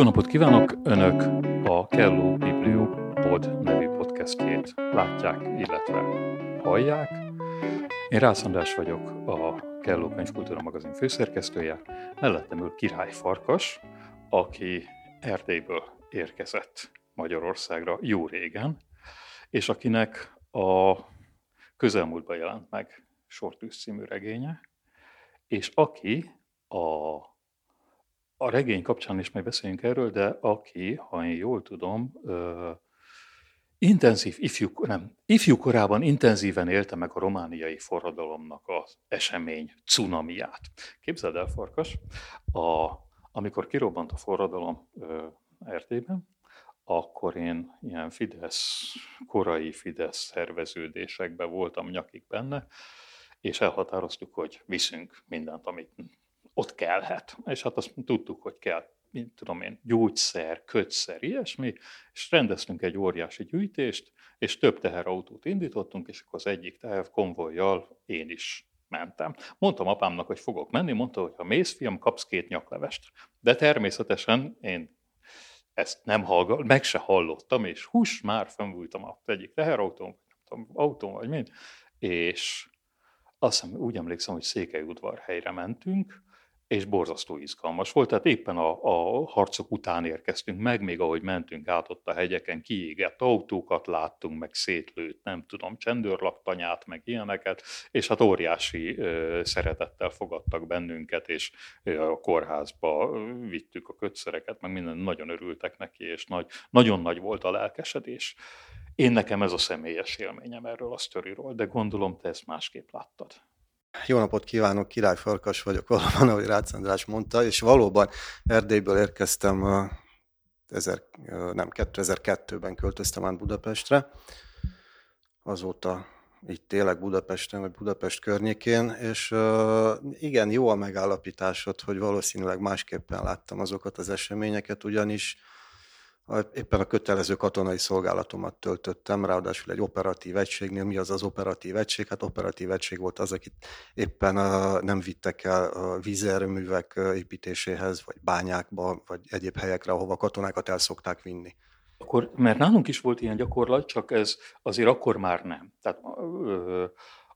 Jó napot kívánok! Önök a Kelló Biblió Pod nevű podcastjét látják, illetve hallják. Én Rász András vagyok, a Kelló Könyvkultúra magazin főszerkesztője. Mellettem ül Király Farkas, aki Erdélyből érkezett Magyarországra jó régen, és akinek a közelmúltban jelent meg Sortűz című regénye, és aki a a regény kapcsán is majd beszéljünk erről, de aki, ha én jól tudom, intenzív, ifjú, nem, ifjú korában intenzíven élte meg a romániai forradalomnak az esemény cunamiát. Képzeld el, Farkas, a, amikor kirobbant a forradalom ö, Erdélyben, akkor én ilyen Fidesz, korai Fidesz szerveződésekben voltam nyakig benne, és elhatároztuk, hogy viszünk mindent, amit ott kellhet. És hát azt tudtuk, hogy kell, mint tudom én, gyógyszer, kötszer, ilyesmi, és rendeztünk egy óriási gyűjtést, és több teherautót indítottunk, és akkor az egyik teher konvojjal én is mentem. Mondtam apámnak, hogy fogok menni, mondta, hogy ha mész, fiam, kapsz két nyaklevest. De természetesen én ezt nem hallgat, meg se hallottam, és hús, már fennvújtam az egyik teherautón, autón vagy mind, és azt hiszem, úgy emlékszem, hogy Székelyudvar helyre mentünk, és borzasztó izgalmas volt. Tehát éppen a, a harcok után érkeztünk meg, még ahogy mentünk át ott a hegyeken, kiégett autókat láttunk, meg szétlőtt, nem tudom, csendőrlaktanyát, meg ilyeneket, és hát óriási ö, szeretettel fogadtak bennünket, és ö, a kórházba vittük a kötszereket, meg minden nagyon örültek neki, és nagy, nagyon nagy volt a lelkesedés. Én nekem ez a személyes élményem erről a sztoriról, de gondolom te ezt másképp láttad. Jó napot kívánok, Király Farkas vagyok, valóban, ahogy Rácz András mondta, és valóban Erdélyből érkeztem, ezer, nem, 2002-ben költöztem át Budapestre, azóta itt tényleg Budapesten, vagy Budapest környékén, és igen, jó a megállapításod, hogy valószínűleg másképpen láttam azokat az eseményeket, ugyanis Éppen a kötelező katonai szolgálatomat töltöttem, ráadásul egy operatív egységnél. Mi az az operatív egység? Hát operatív egység volt az, akit éppen nem vittek el vízerőművek építéséhez, vagy bányákba, vagy egyéb helyekre, ahova katonákat el szokták vinni. Akkor, mert nálunk is volt ilyen gyakorlat, csak ez azért akkor már nem. Tehát ö,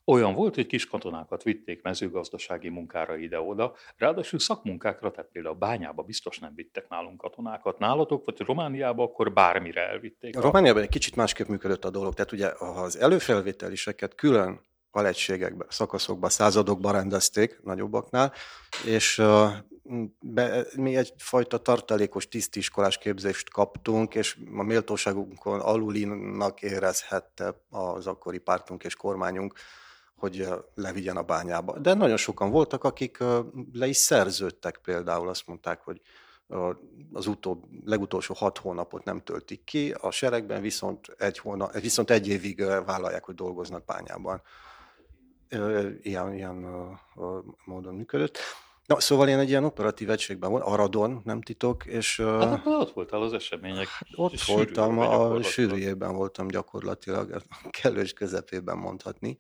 olyan volt, hogy kis katonákat vitték mezőgazdasági munkára ide-oda, ráadásul szakmunkákra, tehát például a bányába biztos nem vittek nálunk katonákat. Nálatok, vagy Romániába akkor bármire elvitték. A Romániában egy kicsit másképp működött a dolog. Tehát ugye az előfelvételiseket külön alegységekbe, szakaszokba, századokba rendezték, nagyobbaknál, és be, mi egyfajta tartalékos tisztiskolás képzést kaptunk, és a méltóságunkon alulinak érezhette az akkori pártunk és kormányunk, hogy levigyen a bányába. De nagyon sokan voltak, akik le is szerződtek például, azt mondták, hogy az utóbb, legutolsó hat hónapot nem töltik ki, a seregben viszont egy, hónap, viszont egy évig vállalják, hogy dolgoznak bányában. Ilyen, ilyen módon működött. Na, szóval én egy ilyen operatív egységben volt, Aradon, nem titok, és... Hát akkor ott voltál az események. Ott voltam, a sűrűjében voltam gyakorlatilag, kellős közepében mondhatni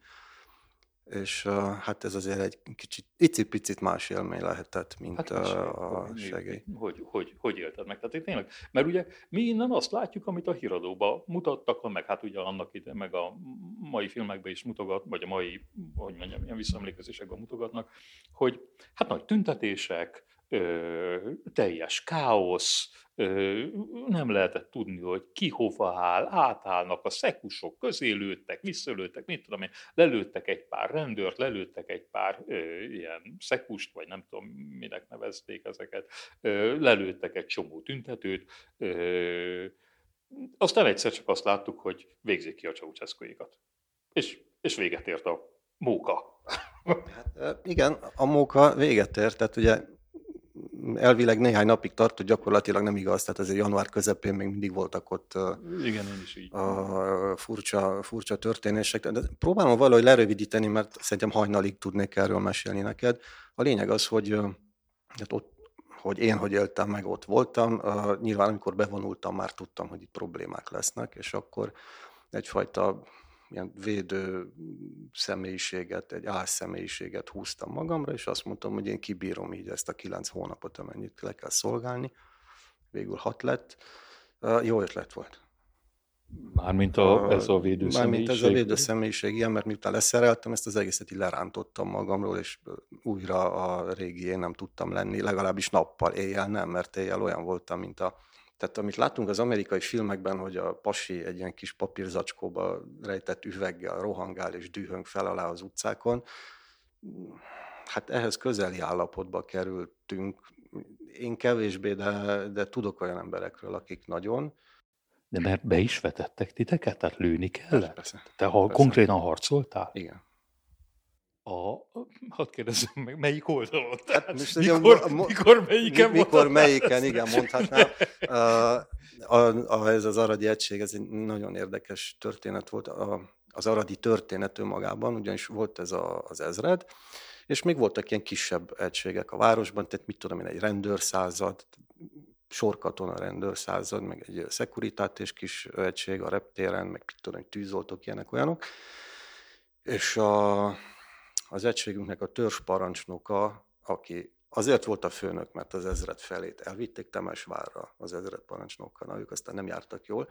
és uh, hát ez azért egy kicsit, icipicit más élmény lehetett, mint hát, uh, a segély. Hogy, hogy, hogy élted meg? Tehát tényleg, mert ugye mi innen azt látjuk, amit a híradóban mutattak, meg hát ugye annak ide, meg a mai filmekben is mutogat, vagy a mai, hogy mondjam, ilyen visszaemlékezésekben mutogatnak, hogy hát nagy tüntetések, ö, teljes káosz, ö, nem lehetett tudni, hogy ki hova áll, átállnak a szekusok, közélőttek, visszalőttek, mit tudom én, lelőttek egy pár rendőrt, lelőttek egy pár ö, ilyen szekust, vagy nem tudom, minek nevezték ezeket, ö, lelőttek egy csomó tüntetőt, ö, aztán egyszer csak azt láttuk, hogy végzik ki a Ceausescu-ékat. És, és véget ért a móka. Hát, igen, a móka véget ért, tehát ugye elvileg néhány napig tartott, gyakorlatilag nem igaz, tehát azért január közepén még mindig voltak ott Igen, én is így. A furcsa, furcsa történések. De próbálom valahogy lerövidíteni, mert szerintem hajnalig tudnék erről mesélni neked. A lényeg az, hogy, hát ott, hogy én hogy éltem meg, ott voltam. Nyilván, amikor bevonultam, már tudtam, hogy itt problémák lesznek, és akkor egyfajta ilyen védő személyiséget, egy álszemélyiséget húztam magamra, és azt mondtam, hogy én kibírom így ezt a kilenc hónapot, amennyit le kell szolgálni. végül hat lett. Jó ötlet volt. Mármint a, ez a védőszemélyiség? Mármint ez a védőszemélyiség, igen, mert miután leszereltem, ezt az egészet így lerántottam magamról, és újra a régi én nem tudtam lenni, legalábbis nappal, éjjel nem, mert éjjel olyan voltam, mint a tehát amit látunk az amerikai filmekben, hogy a pasi egy ilyen kis papírzacskóba rejtett üveggel rohangál és dühöng fel alá az utcákon, hát ehhez közeli állapotba kerültünk. Én kevésbé, de, de tudok olyan emberekről, akik nagyon. De mert be is vetettek titeket? Tehát lőni kellett? Persze. Te ha persze. konkrétan harcoltál? Igen. A, hadd kérdezzem meg, melyik oldalon? Hát most mikor, a, mo, mikor melyiken mi, Mikor melyiken, igen, mondhatnám. A, a, a, ez az aradi egység, ez egy nagyon érdekes történet volt. A, az aradi történet önmagában, ugyanis volt ez a, az ezred, és még voltak ilyen kisebb egységek a városban, tehát mit tudom én, egy rendőrszázad, sorkatona rendőrszázad, meg egy szekuritát és kis egység a reptéren, meg mit tudom, tűzoltók, ilyenek olyanok. És a, az egységünknek a törzsparancsnoka, aki azért volt a főnök, mert az ezred felét elvitték Temesvárra az ezred parancsnokkal, ők aztán nem jártak jól.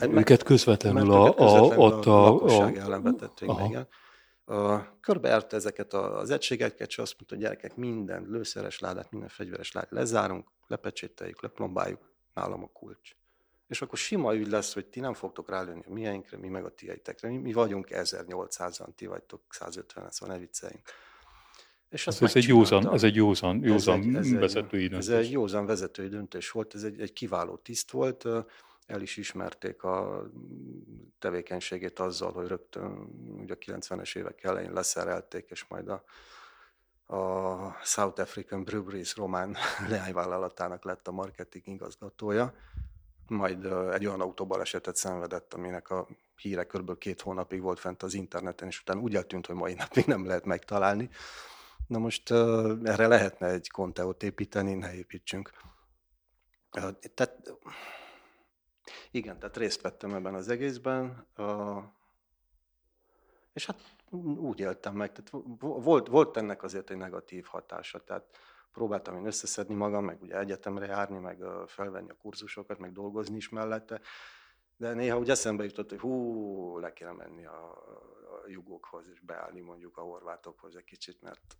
Őket közvetlenül, a, őket közvetlenül a, ott a, a, lakosság ellen vetették meg, igen. Körbeárt ezeket az egységeket, és azt mondta, hogy gyerekek, minden lőszeres ládát, minden fegyveres ládát lezárunk, lepecsételjük, leplombáljuk, nálam a kulcs. És akkor sima ügy lesz, hogy ti nem fogtok rálőni a mieinkre, mi meg a tieitekre. Mi, mi vagyunk 1800-an, ti vagytok 150 szóval ne vicceljünk. És ez, ez egy józan, ez egy józan, józan ez egy, ez vezetői döntés. Ez egy józan vezetői döntés volt, ez egy, egy kiváló tiszt volt, el is ismerték a tevékenységét azzal, hogy rögtön ugye a 90-es évek elején leszerelték, és majd a, a South African Breweries román leányvállalatának lett a marketing igazgatója majd egy olyan autóbalesetet szenvedett, aminek a híre kb. két hónapig volt fent az interneten, és utána úgy eltűnt, hogy mai napig nem lehet megtalálni. Na most erre lehetne egy konteót építeni, ne építsünk. Tehát igen, tehát részt vettem ebben az egészben, és hát úgy éltem meg, tehát volt, volt ennek azért egy negatív hatása, tehát próbáltam én összeszedni magam, meg ugye egyetemre járni, meg felvenni a kurzusokat, meg dolgozni is mellette, de néha úgy eszembe jutott, hogy hú, le kéne menni a, a jugokhoz, és beállni mondjuk a horvátokhoz egy kicsit, mert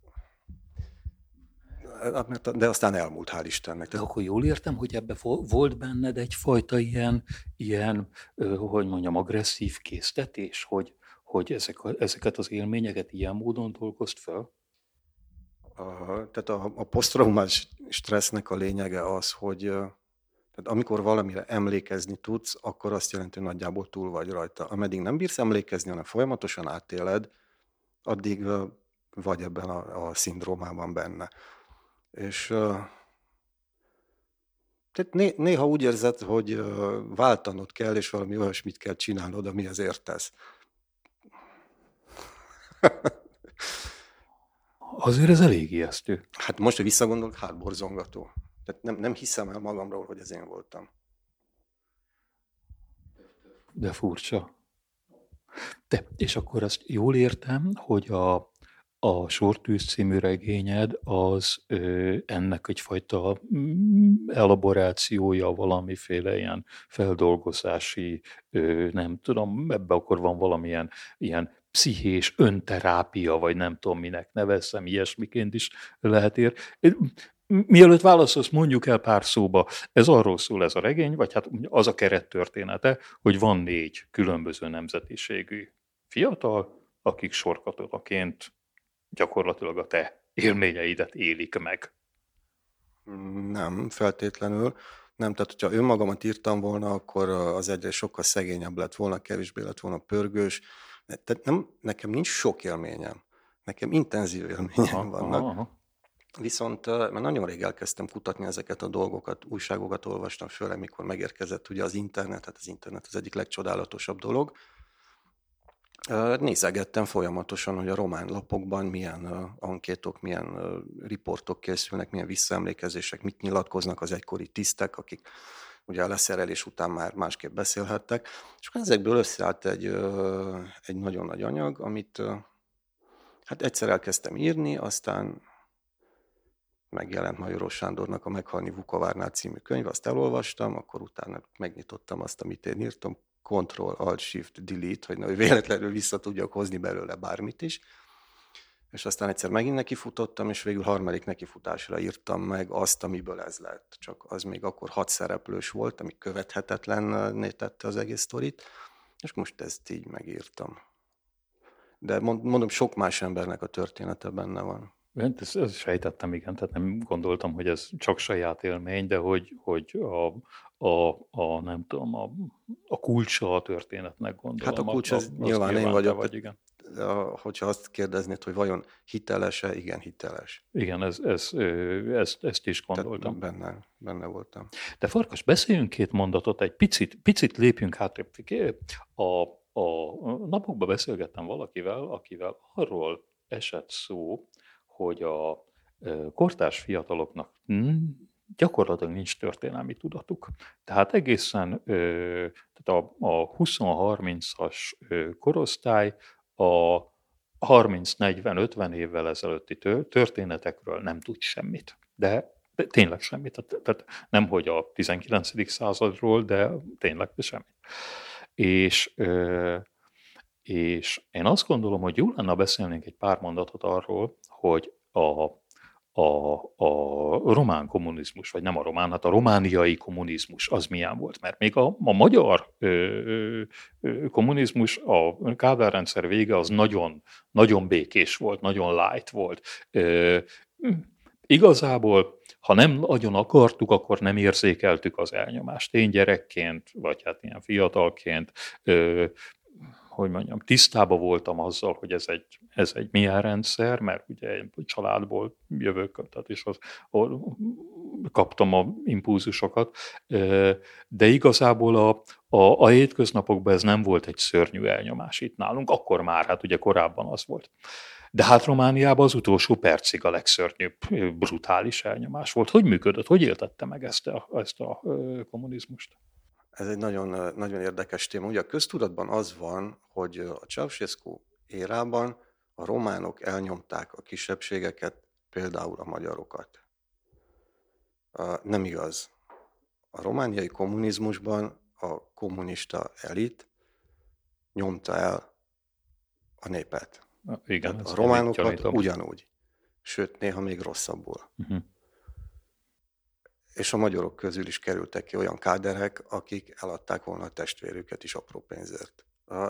de aztán elmúlt, hál' Istennek. De akkor jól értem, hogy ebbe volt benned egyfajta ilyen, ilyen hogy mondjam, agresszív késztetés, hogy, hogy ezek a, ezeket az élményeket ilyen módon dolgozt fel? Tehát a, a posztraumás stressznek a lényege az, hogy tehát amikor valamire emlékezni tudsz, akkor azt jelenti, hogy nagyjából túl vagy rajta. Ameddig nem bírsz emlékezni, hanem folyamatosan átéled, addig vagy ebben a, a szindrómában benne. És tehát né, néha úgy érzed, hogy váltanod kell, és valami olyasmit kell csinálnod, ami az értesz. Azért ez elég ijesztő. Hát most, hogy visszagondolok, hátborzongató. Tehát nem, nem hiszem el magamról, hogy ez én voltam. De furcsa. De, és akkor azt jól értem, hogy a, a Sortűz című regényed az ö, ennek egyfajta mm, elaborációja, valamiféle ilyen feldolgozási, ö, nem tudom, ebbe akkor van valamilyen ilyen pszichés önterápia, vagy nem tudom minek nevezzem, ilyesmiként is lehet ér. Mielőtt válaszolsz, mondjuk el pár szóba, ez arról szól ez a regény, vagy hát az a keret története, hogy van négy különböző nemzetiségű fiatal, akik sorkatonaként gyakorlatilag a te élményeidet élik meg. Nem, feltétlenül. Nem, tehát hogyha önmagamat írtam volna, akkor az egyre sokkal szegényebb lett volna, kevésbé lett volna pörgős, tehát nem, nekem nincs sok élményem. Nekem intenzív élményem aha, vannak. Aha. Viszont mert nagyon rég elkezdtem kutatni ezeket a dolgokat, újságokat olvastam, főleg mikor megérkezett ugye az internet, hát az internet az egyik legcsodálatosabb dolog. Nézegettem folyamatosan, hogy a román lapokban milyen ankétok, milyen riportok készülnek, milyen visszaemlékezések, mit nyilatkoznak az egykori tisztek, akik ugye a leszerelés után már másképp beszélhettek, és akkor ezekből összeállt egy, egy nagyon nagy anyag, amit hát egyszer elkezdtem írni, aztán megjelent Majoros Sándornak a Meghalni Vukovárnál című könyv, azt elolvastam, akkor utána megnyitottam azt, amit én írtam, Ctrl, Alt, Shift, Delete, hogy, hogy véletlenül vissza tudjak hozni belőle bármit is. És aztán egyszer megint nekifutottam, és végül harmadik nekifutásra írtam meg azt, amiből ez lett. Csak az még akkor hat szereplős volt, ami követhetetlen tette az egész sztorit, és most ezt így megírtam. De mondom, sok más embernek a története benne van. Hát ezt, ezt sejtettem, igen, tehát nem gondoltam, hogy ez csak saját élmény, de hogy, hogy a, a, a nem tudom, a, a kulcsa a történetnek gondolom. Hát a kulcs az, az nyilván, nyilván én vagyok. Vagy, igen. Hogyha azt kérdeznéd, hogy vajon hiteles-e, igen, hiteles. Igen, ez, ez, ezt, ezt is gondoltam. Tehát benne, benne voltam. De Farkas, beszéljünk két mondatot, egy picit, picit lépjünk hátrébb. A, a napokban beszélgettem valakivel, akivel arról esett szó, hogy a kortárs fiataloknak gyakorlatilag nincs történelmi tudatuk. Tehát egészen tehát a, a 20-30-as korosztály a 30-40-50 évvel ezelőtti történetekről nem tud semmit. De, tényleg semmit. Tehát nem, hogy a 19. századról, de tényleg semmit. És és én azt gondolom, hogy jó lenne beszélnénk egy pár mondatot arról, hogy a, a, a román kommunizmus, vagy nem a román, hát a romániai kommunizmus az milyen volt. Mert még a, a magyar ö, ö, kommunizmus, a Kádár vége az nagyon, nagyon békés volt, nagyon light volt. Ö, igazából, ha nem nagyon akartuk, akkor nem érzékeltük az elnyomást. Én gyerekként, vagy hát ilyen fiatalként ö, hogy mondjam, tisztában voltam azzal, hogy ez egy, ez egy milyen rendszer, mert ugye egy családból jövök, tehát is az, kaptam a impulzusokat, de igazából a, a, a hétköznapokban ez nem volt egy szörnyű elnyomás itt nálunk, akkor már, hát ugye korábban az volt. De hát Romániában az utolsó percig a legszörnyűbb, brutális elnyomás volt. Hogy működött? Hogy éltette meg ezt a, ezt a kommunizmust? Ez egy nagyon, nagyon érdekes téma. Ugye a köztudatban az van, hogy a Ceausescu érában a románok elnyomták a kisebbségeket, például a magyarokat. Nem igaz. A romániai kommunizmusban a kommunista elit nyomta el a népet. Igen, a románokat ugyanúgy. Sőt, néha még rosszabbul. Uh-huh és a magyarok közül is kerültek ki olyan káderek, akik eladták volna a testvérüket is apró pénzért.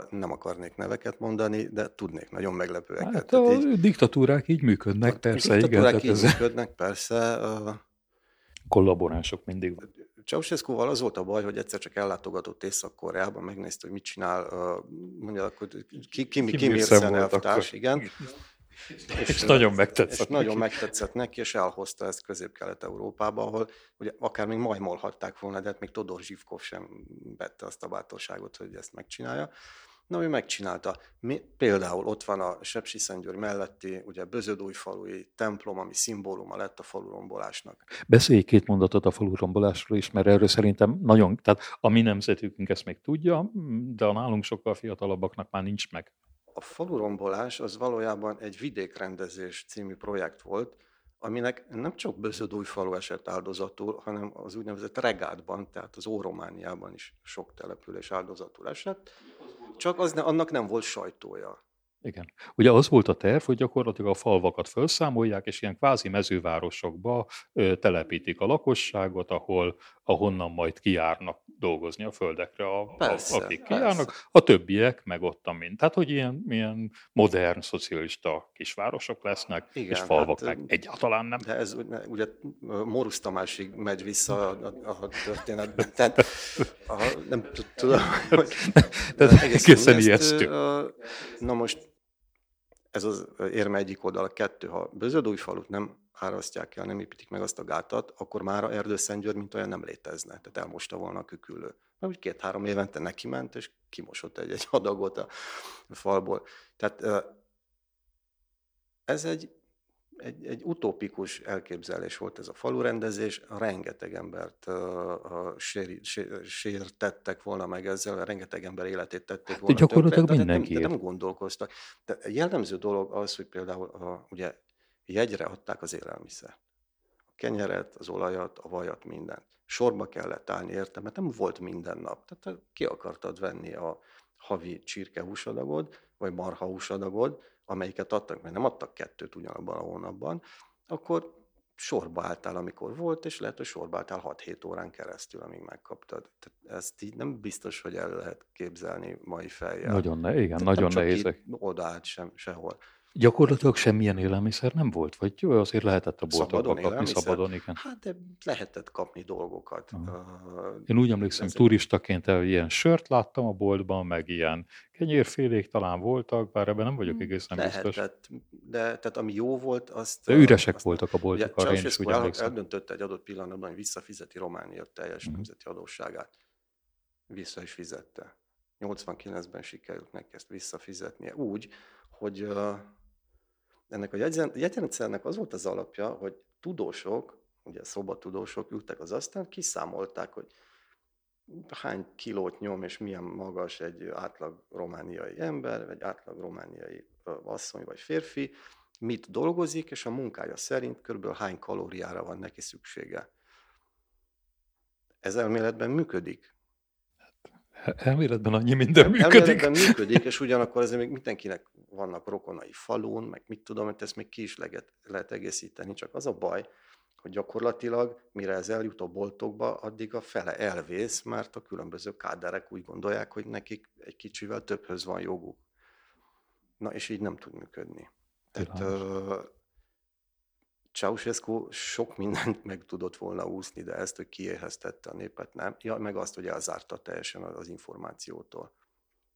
Nem akarnék neveket mondani, de tudnék nagyon meglepőeket. Hát a így, diktatúrák így működnek, a persze. A diktatúrák igen, így ez... működnek, persze. Kollaboránsok mindig. ceausescu az volt a baj, hogy egyszer csak ellátogatott Észak-Koreában, megnézte, hogy mit csinál, mondja, akkor ki, ki, ki, ki elvtárs, igen. És, és nagyon megtetszett. És nagyon megtetszett neki, és elhozta ezt közép-kelet-európába, ahol ugye akár még majmolhatták volna, de hát még Todor Zsivkov sem vette azt a bátorságot, hogy ezt megcsinálja. Na, ő megcsinálta. Mi, például ott van a Sepsi Szentgyörgy melletti, ugye Bözödújfalui templom, ami szimbóluma lett a falurombolásnak. Beszélj két mondatot a falurombolásról is, mert erről szerintem nagyon, tehát a mi nemzetükünk ezt még tudja, de a nálunk sokkal fiatalabbaknak már nincs meg a falurombolás az valójában egy vidékrendezés című projekt volt, aminek nem csak falu esett áldozatul, hanem az úgynevezett regátban, tehát az Óromániában is sok település áldozatul esett, csak az ne, annak nem volt sajtója. Igen. Ugye az volt a terv, hogy gyakorlatilag a falvakat felszámolják, és ilyen kvázi mezővárosokba telepítik a lakosságot, ahol, ahonnan majd kijárnak dolgozni a földekre, a, persze, a, akik kijárnak, persze. a többiek meg ott, mint. Tehát, hogy ilyen, ilyen modern, szocialista kisvárosok lesznek, Igen, és falvak hát, meg egyáltalán nem. De ez ugye Morusz Tamásig megy vissza a, a, a történetben. Tehát, a, nem tudom, hogy egészen ijesztő. Na most ez az érme egyik oldal, a kettő, ha falut nem árasztják el, nem építik meg azt a gátat, akkor már a Erdőszentgyörgy mint olyan nem létezne. Tehát elmosta volna a kükülő. Mert úgy két-három évente neki ment, és kimosott egy-egy adagot a falból. Tehát ez egy, egy, egy utópikus elképzelés volt ez a falurendezés, rengeteg embert uh, sér, sér, sértettek volna meg ezzel, rengeteg ember életét tették volna. De gyakorlatilag tönkre, mindenki. De nem, de nem gondolkoztak. De jellemző dolog az, hogy például a, ugye jegyre adták az élelmiszer. kenyeret, az olajat, a vajat, mindent. Sorba kellett állni érte, mert nem volt minden nap. Tehát ki akartad venni a havi csirkehúsadagod, vagy marhahúsadagod, amelyiket adtak, mert nem adtak kettőt ugyanabban a hónapban, akkor sorba álltál, amikor volt, és lehet, hogy sorba álltál 6-7 órán keresztül, amíg megkaptad. Tehát ezt így nem biztos, hogy el lehet képzelni mai fejjel. Nagyon, ne, igen, Tehát nagyon nehéz. odaállt sem, sehol. Gyakorlatilag semmilyen élelmiszer nem volt? Vagy jó, azért lehetett a boltokba Szabadon kapni élelmiszer? szabadon, igen. Hát de lehetett kapni dolgokat. Aha. Én úgy emlékszem, ez- turistaként ilyen sört láttam a boltban, meg ilyen kenyérfélék talán voltak, bár ebben nem vagyok egészen biztos. lehetett, de tehát ami jó volt, azt... De üresek azt voltak a boltok, arra én is úgy emlékszem. eldöntötte egy adott pillanatban, hogy visszafizeti Románia teljes Mhm. nemzeti adósságát. Vissza is fizette. 89-ben sikerült neki ezt visszafizetnie úgy, hogy ennek a jegyrendszernek az volt az alapja, hogy tudósok, ugye szobatudósok ültek az asztalon, kiszámolták, hogy hány kilót nyom és milyen magas egy átlag romániai ember, vagy átlag romániai asszony vagy férfi, mit dolgozik, és a munkája szerint körülbelül hány kalóriára van neki szüksége. Ez elméletben működik. Elméletben annyi minden működik. Elméletben működik, és ugyanakkor azért még mindenkinek vannak rokonai falun, meg mit tudom, hogy ezt még ki is lehet, lehet egészíteni. Csak az a baj, hogy gyakorlatilag, mire ez eljut a boltokba, addig a fele elvész, mert a különböző káderek úgy gondolják, hogy nekik egy kicsivel többhöz van joguk. Na, és így nem tud működni. Tehát Ceausescu sok mindent meg tudott volna úszni, de ezt, hogy kiéheztette a népet, nem. Ja, meg azt, hogy elzárta teljesen az információtól.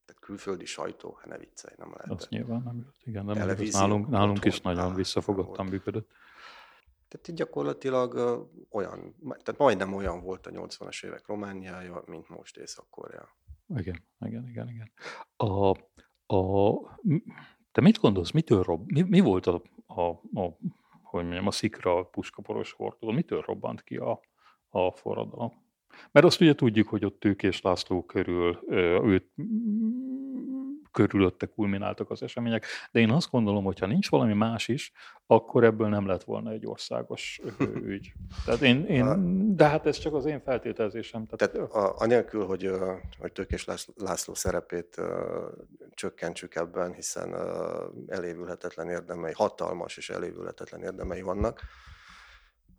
Tehát külföldi sajtó, hát ne viccelj, nem lehet. Az nyilván nem jött, igen, de még az Televízió nálunk, nálunk is nagyon á, visszafogottan nem működött. Tehát itt gyakorlatilag olyan, tehát majdnem olyan volt a 80-as évek Romániája, mint most Észak-Korea. Igen, igen, igen, igen. A, a, te mit gondolsz, mitől rob, mi, mi volt a, a, a, hogy mondjam, a szikra puskaporos hordozó, mitől robbant ki a, a forradalom? Mert azt ugye tudjuk, hogy ott Tőkés László körül, őt körülötte kulmináltak az események, de én azt gondolom, hogy ha nincs valami más is, akkor ebből nem lett volna egy országos ügy. Tehát én, én, de hát ez csak az én feltételezésem. Tehát, Tehát a, anélkül, hogy, hogy Tőkés László, szerepét csökkentsük ebben, hiszen elévülhetetlen érdemei, hatalmas és elévülhetetlen érdemei vannak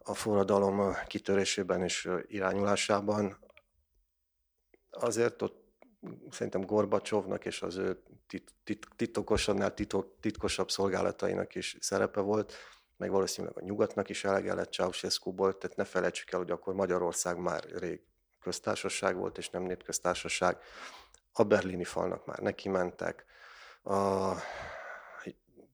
a forradalom kitörésében és irányulásában, azért ott szerintem Gorbacsovnak és az ő tit, tit, titokosannál titok, titkosabb szolgálatainak is szerepe volt, meg valószínűleg a nyugatnak is elege lett Ceausescu-ból, tehát ne felejtsük el, hogy akkor Magyarország már rég köztársaság volt, és nem népköztársaság. A berlini falnak már neki mentek. A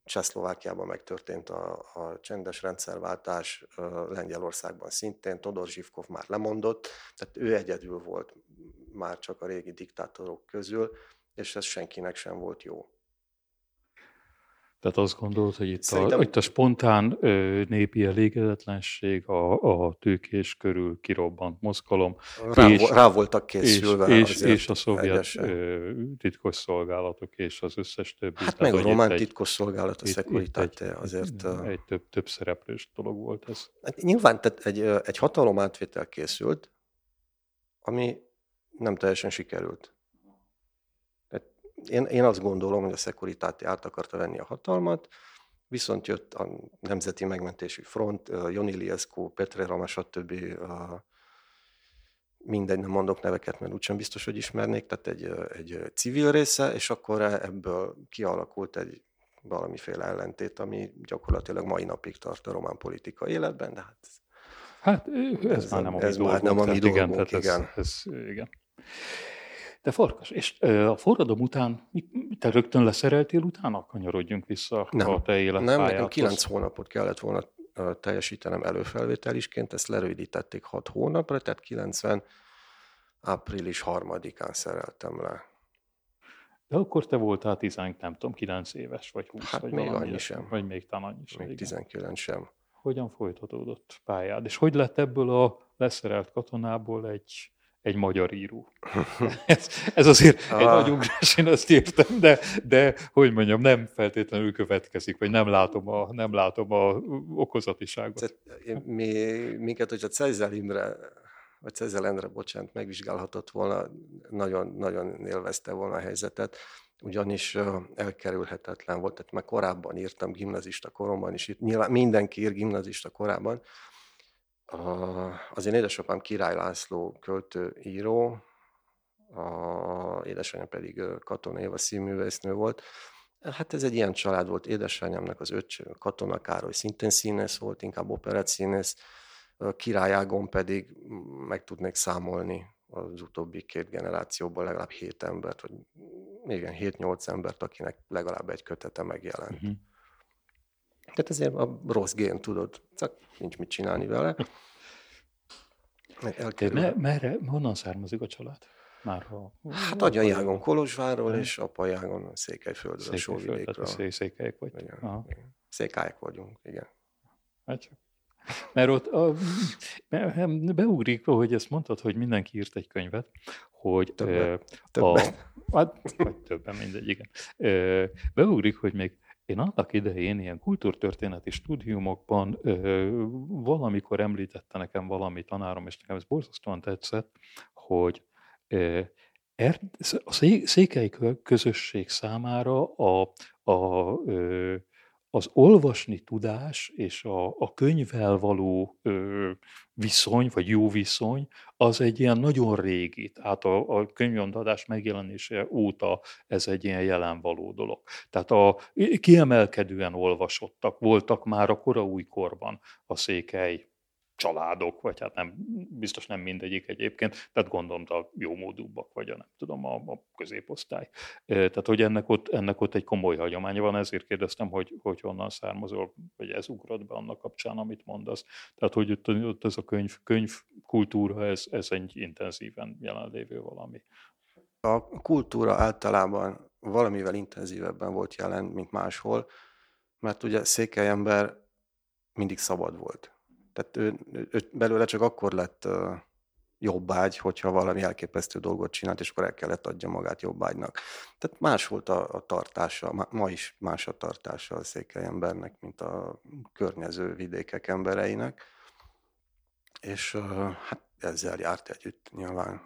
Csehszlovákiában megtörtént a, a csendes rendszerváltás, Lengyelországban szintén, Todor Zsivkov már lemondott, tehát ő egyedül volt már csak a régi diktátorok közül, és ez senkinek sem volt jó. Tehát azt gondolod, hogy itt, Szerintem- a, itt a spontán ö, népi elégedetlenség, a, a tőkés körül kirobbant mozgalom, Rá, És- és, rá voltak és, készülve és, azért és a szovjet egyesen. ö, titkos szolgálatok és az összes többi. Hát Tehát, meg a román egy- titkos szolgálat, a egy- azért... egy, több, több szereplős dolog volt ez. Hát nyilván tehát egy, egy hatalom átvétel készült, ami nem teljesen sikerült. Én, én azt gondolom, hogy a Securitate át akarta venni a hatalmat, viszont jött a Nemzeti Megmentési Front, Joni Liescu, Petre Rama, stb. Mindegy, nem mondok neveket, mert úgysem biztos, hogy ismernék, tehát egy, egy civil része, és akkor ebből kialakult egy valamiféle ellentét, ami gyakorlatilag mai napig tart a román politika életben, de hát Hát ez, Ez már nem a mi ez már dolgunk. nem a mi tehát igen, dolgunk, tehát igen. Ez, ez, igen. De farkas, és a forradalom után, te rögtön leszereltél utána? Kanyarodjunk vissza Nem. a te Nem, életpályádhoz. nekem 9 hónapot kellett volna teljesítenem előfelvételisként, ezt lerövidítették 6 hónapra, tehát 90 április 3-án szereltem le. De akkor te voltál 10, nem tudom, 9 éves, vagy 20, Hát vagy még annyi sem. Vagy még talán annyi sem. Még igen. 19 sem. Hogyan folytatódott pályád? És hogy lett ebből a leszerelt katonából egy, egy magyar író. ez, ez azért ah. egy nagy ugrás, én azt értem, de, de hogy mondjam, nem feltétlenül következik, vagy nem látom a, nem látom a okozatiságot. Mi, minket, hogyha Cezel Imre, vagy Cezel Endre, bocsánat, megvizsgálhatott volna, nagyon, nagyon élvezte volna a helyzetet ugyanis elkerülhetetlen volt, tehát már korábban írtam gimnazista koromban is, nyilván mindenki ír gimnazista korában, az én édesapám Király László költő író, a édesanyja pedig Katona Éva színművésznő volt. Hát ez egy ilyen család volt. Édesanyámnak az öccse Katona Károly szintén színész volt, inkább operett színész. Királyágon pedig meg tudnék számolni az utóbbi két generációból legalább hét embert, vagy igen, hét-nyolc embert, akinek legalább egy kötete megjelent. Uh-huh. Tehát ezért a rossz gén, tudod, csak nincs mit csinálni vele. Me, merre, honnan származik a család? Már ha, hát agyajágon Kolozsvárról, és apajágon Székelyföldről, Sóvidékről. Szé, székelyek vagy? Igen, igen. Székályek vagyunk, igen. Hát csak. Mert ott a, beugrik, hogy ezt mondtad, hogy mindenki írt egy könyvet, hogy többen, e, többen. A, hát, vagy többen, mindegy, igen. Beugrik, hogy még én annak idején ilyen kultúrtörténeti stúdiumokban ö, valamikor említette nekem valami tanárom, és nekem ez borzasztóan tetszett, hogy ö, er, a székely közösség számára a, a ö, az olvasni tudás és a, a könyvvel való ö, viszony, vagy jó viszony, az egy ilyen nagyon régi, tehát a, a könyvnyomtatás megjelenése óta ez egy ilyen jelenvaló dolog. Tehát a kiemelkedően olvasottak voltak már a kora újkorban a székely családok, vagy hát nem, biztos nem mindegyik egyébként, tehát gondolom a jó módúbbak, vagy a nem tudom, a, a középosztály. Tehát, hogy ennek ott, ennek ott egy komoly hagyománya van, ezért kérdeztem, hogy, hogy honnan származol, vagy ez ugrott be annak kapcsán, amit mondasz. Tehát, hogy ott, ott ez a könyv, könyvkultúra, ez, ez egy intenzíven jelenlévő valami. A kultúra általában valamivel intenzívebben volt jelen, mint máshol, mert ugye székely ember mindig szabad volt tehát ő, ő belőle csak akkor lett uh, jobbágy, hogyha valami elképesztő dolgot csinált, és akkor el kellett adja magát jobbágynak. Tehát más volt a, a tartása, ma, is más a tartása a székely embernek, mint a környező vidékek embereinek. És hát ezzel járt együtt nyilván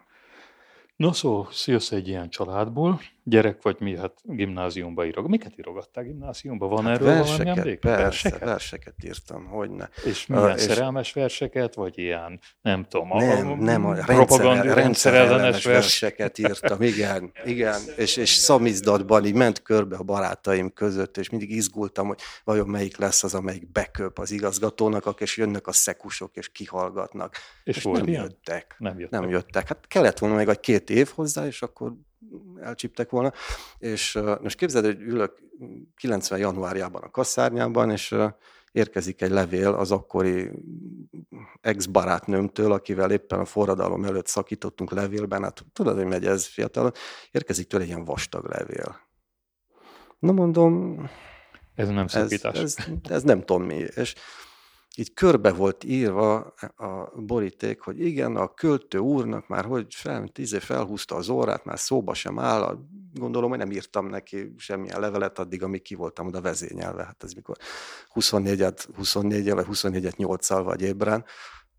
No szó, jössz egy ilyen családból, gyerek vagy mi, hát gimnáziumba írok. Miket írogattál gimnáziumba? Van hát erről verseket, valami emlék? Persze, verseket? verseket írtam, hogyne. És milyen uh, szerelmes és... verseket, vagy ilyen, nem tudom, nem, a, nem, a rendszer, rendszerellenes vers... verseket írtam, igen, igen, és, és szamizdatban így ment körbe a barátaim között, és mindig izgultam, hogy vajon melyik lesz az, amelyik beköp az igazgatónak, és jönnek a szekusok, és kihallgatnak. És, és nem ilyen? jöttek. Nem jöttek. Nem jöttek. Hát kellett volna még egy két év hozzá, és akkor elcsíptek volna. És most képzeld, hogy ülök 90 januárjában a kasszárnyában, és érkezik egy levél az akkori ex-barátnőmtől, akivel éppen a forradalom előtt szakítottunk levélben, hát tudod, hogy megy ez fiatal, érkezik tőle egy ilyen vastag levél. Na mondom... Ez nem szakítás. Ez, ez, ez nem tudom mi. És így körbe volt írva a boríték, hogy igen, a költő úrnak már hogy fel, tíz év felhúzta az órát, már szóba sem áll, gondolom, hogy nem írtam neki semmilyen levelet addig, amíg ki voltam oda vezényelve. Hát ez mikor 24-et, 24 vagy 24-et 8-szal vagy ébren,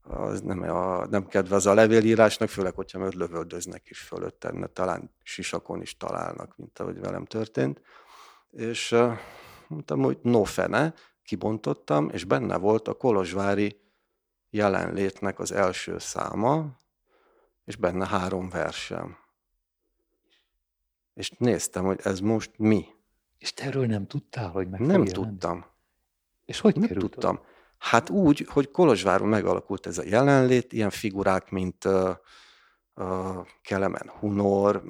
az nem, a, nem kedvez a levélírásnak, főleg, hogyha mert lövöldöznek is fölöttem, talán sisakon is találnak, mint ahogy velem történt. És mondtam, hogy no fene, kibontottam, és benne volt a kolozsvári jelenlétnek az első száma, és benne három versem. És néztem, hogy ez most mi. És te erről nem tudtál, hogy meg Nem tudtam. És hogy nem került tudtam. Hát úgy, hogy Kolozsváron megalakult ez a jelenlét, ilyen figurák, mint uh, a Kelemen Hunor,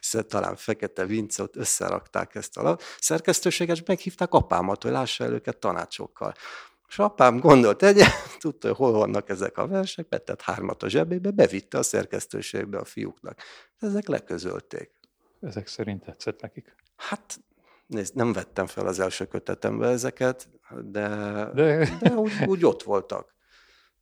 talán Fekete Vince, ott összerakták ezt a szerkesztőséget, és meghívták apámat, hogy lássa el őket tanácsokkal. És apám gondolt egyet, tudta, hogy hol vannak ezek a versek, betett hármat a zsebébe, bevitte a szerkesztőségbe a fiúknak. Ezek leközölték. Ezek szerint tetszett nekik? Hát nézd, nem vettem fel az első kötetembe ezeket, de, de... de úgy, úgy ott voltak.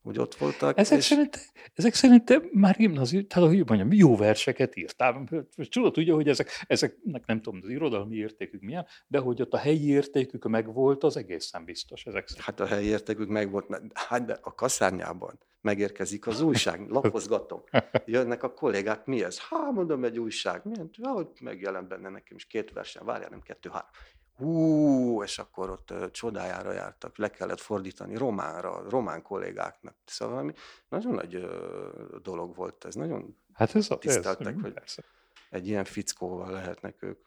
Hogy ott voltak. Ezek, és... szerint, ezek szerint már gimnázium, tehát hogy mondjam, jó verseket írtál. Tudod, ugye, hogy ezek, ezeknek nem tudom, az irodalmi értékük milyen, de hogy ott a helyi értékük megvolt, az egészen biztos. Ezek szerint. Hát a helyi értékük megvolt, hát de a kaszárnyában megérkezik az újság, lapozgatom. Jönnek a kollégák, mi ez? Hát mondom, egy újság. Milyen? Hogy megjelent benne nekem is két versen, várjál, nem kettő, három hú, és akkor ott csodájára jártak, le kellett fordítani románra, román kollégáknak. Szóval valami nagyon nagy dolog volt ez, nagyon hát ez tiszteltek, ez, hogy persze. egy ilyen fickóval lehetnek ők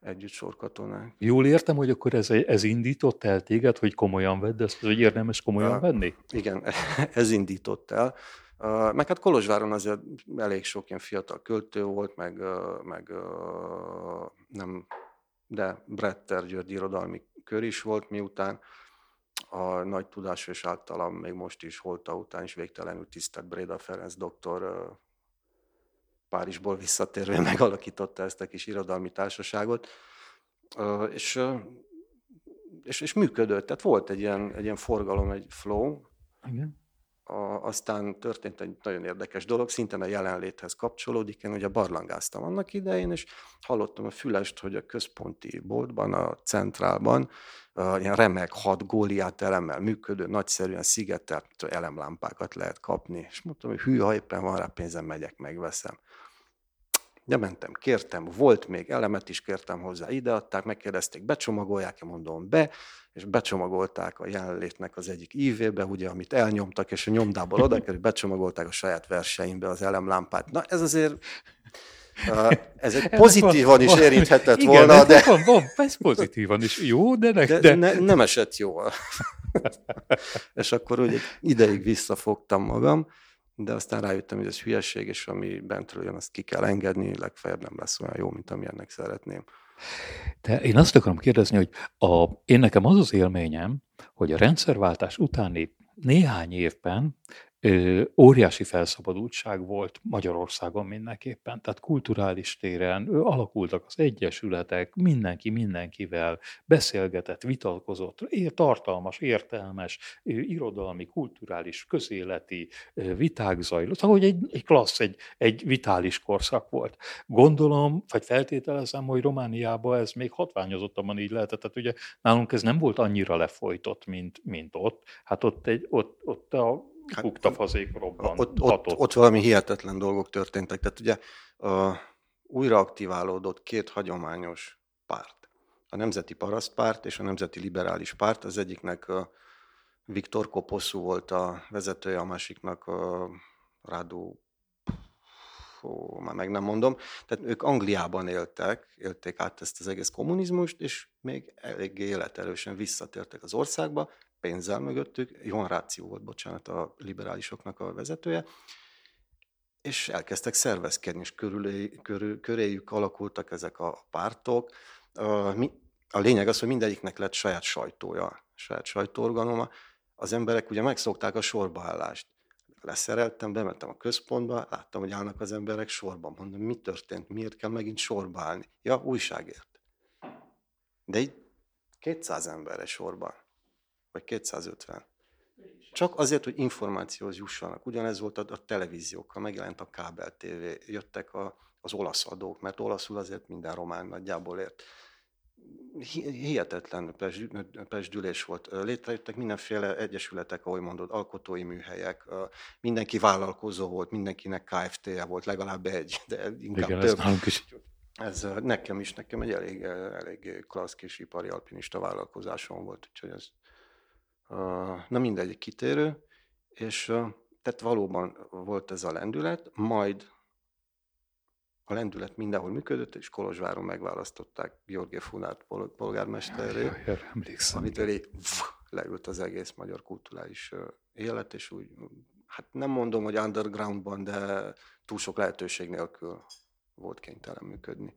együtt sorkatonák. Jól értem, hogy akkor ez, ez indított el téged, hogy komolyan vedd ezt, hogy érdemes komolyan uh, venni? Igen, ez indított el. Uh, meg hát Kolozsváron azért elég sok ilyen fiatal költő volt, meg, uh, meg uh, nem de Bretter György irodalmi kör is volt, miután a nagy tudású és általam még most is holta után is végtelenül tisztelt Breda Ferenc doktor Párizsból visszatérve megalakította ezt a kis irodalmi társaságot, és, és, és működött. Tehát volt egy ilyen, egy ilyen forgalom, egy flow. Igen. A, aztán történt egy nagyon érdekes dolog, szintén a jelenléthez kapcsolódik. Én ugye barlangáztam annak idején, és hallottam a fülest, hogy a központi boltban, a centrálban uh, ilyen remek hat góliát elemmel működő, nagyszerűen szigetelt elemlámpákat lehet kapni. És mondtam, hogy hű, ha éppen van rá pénzem, megyek, megveszem. De mentem, kértem, volt még elemet is kértem hozzá, ideadták, megkérdezték, becsomagolják-e, mondom be, és becsomagolták a jelenlétnek az egyik ívébe, ugye, amit elnyomtak, és a nyomdából oda kerül, becsomagolták a saját verseimbe az elemlámpát. Na, ez azért ez egy pozitívan is érinthetett Igen, volna, de... Van, van, ez pozitívan is jó, de... Ne, de, de... Ne, nem esett jól. és akkor úgy ideig visszafogtam magam, de aztán rájöttem, hogy ez hülyeség, és ami bentről jön, azt ki kell engedni, legfeljebb nem lesz olyan jó, mint amilyennek szeretném. De én azt akarom kérdezni, hogy a, én nekem az az élményem, hogy a rendszerváltás utáni néhány évben óriási felszabadultság volt Magyarországon mindenképpen. Tehát kulturális téren alakultak az egyesületek, mindenki mindenkivel beszélgetett, vitatkozott, tartalmas, értelmes, irodalmi, kulturális, közéleti viták zajlott, ahogy egy, egy klassz, egy, egy vitális korszak volt. Gondolom, vagy feltételezem, hogy Romániában ez még hatványozottabban így lehetett. Tehát ugye nálunk ez nem volt annyira lefolytott, mint, mint ott. Hát ott, egy, ott, ott a hát, bukta fazék robbant. Ott, ott, ott valami hihetetlen dolgok történtek. Tehát ugye uh, újra aktiválódott két hagyományos párt. A Nemzeti Parasztpárt és a Nemzeti Liberális Párt. Az egyiknek uh, Viktor Koposzú volt a vezetője, a másiknak uh, Rádó Ó, már meg nem mondom. Tehát ők Angliában éltek, élték át ezt az egész kommunizmust, és még eléggé életerősen visszatértek az országba, pénzzel mögöttük, Johan Ráció volt, bocsánat, a liberálisoknak a vezetője, és elkezdtek szervezkedni, és körülé, körül, köréjük alakultak ezek a pártok. A lényeg az, hogy mindegyiknek lett saját sajtója, saját sajtóorganoma. Az emberek ugye megszokták a sorbaállást. Leszereltem, bementem a központba, láttam, hogy állnak az emberek sorban. Mondom, mi történt, miért kell megint sorba állni? Ja, újságért. De így 200 emberre sorban vagy 250. Csak azért, hogy információhoz jussanak. Ugyanez volt a, a televíziókkal, megjelent a kábel tévé, jöttek a, az olasz adók, mert olaszul azért minden román nagyjából ért. Hihetetlen pesdülés volt. Létrejöttek mindenféle egyesületek, ahogy mondod, alkotói műhelyek, mindenki vállalkozó volt, mindenkinek KFT-je volt, legalább egy, de inkább Igen, több. Ez is ez nekem is, nekem egy elég, elég klassz kis ipari alpinista vállalkozásom volt, úgyhogy ez na mindegy, kitérő, és tehát valóban volt ez a lendület, majd a lendület mindenhol működött, és Kolozsváron megválasztották Georgi Funát polgármesterré, amitől így leült az egész magyar kulturális élet, és úgy, hát nem mondom, hogy undergroundban, de túl sok lehetőség nélkül volt kénytelen működni.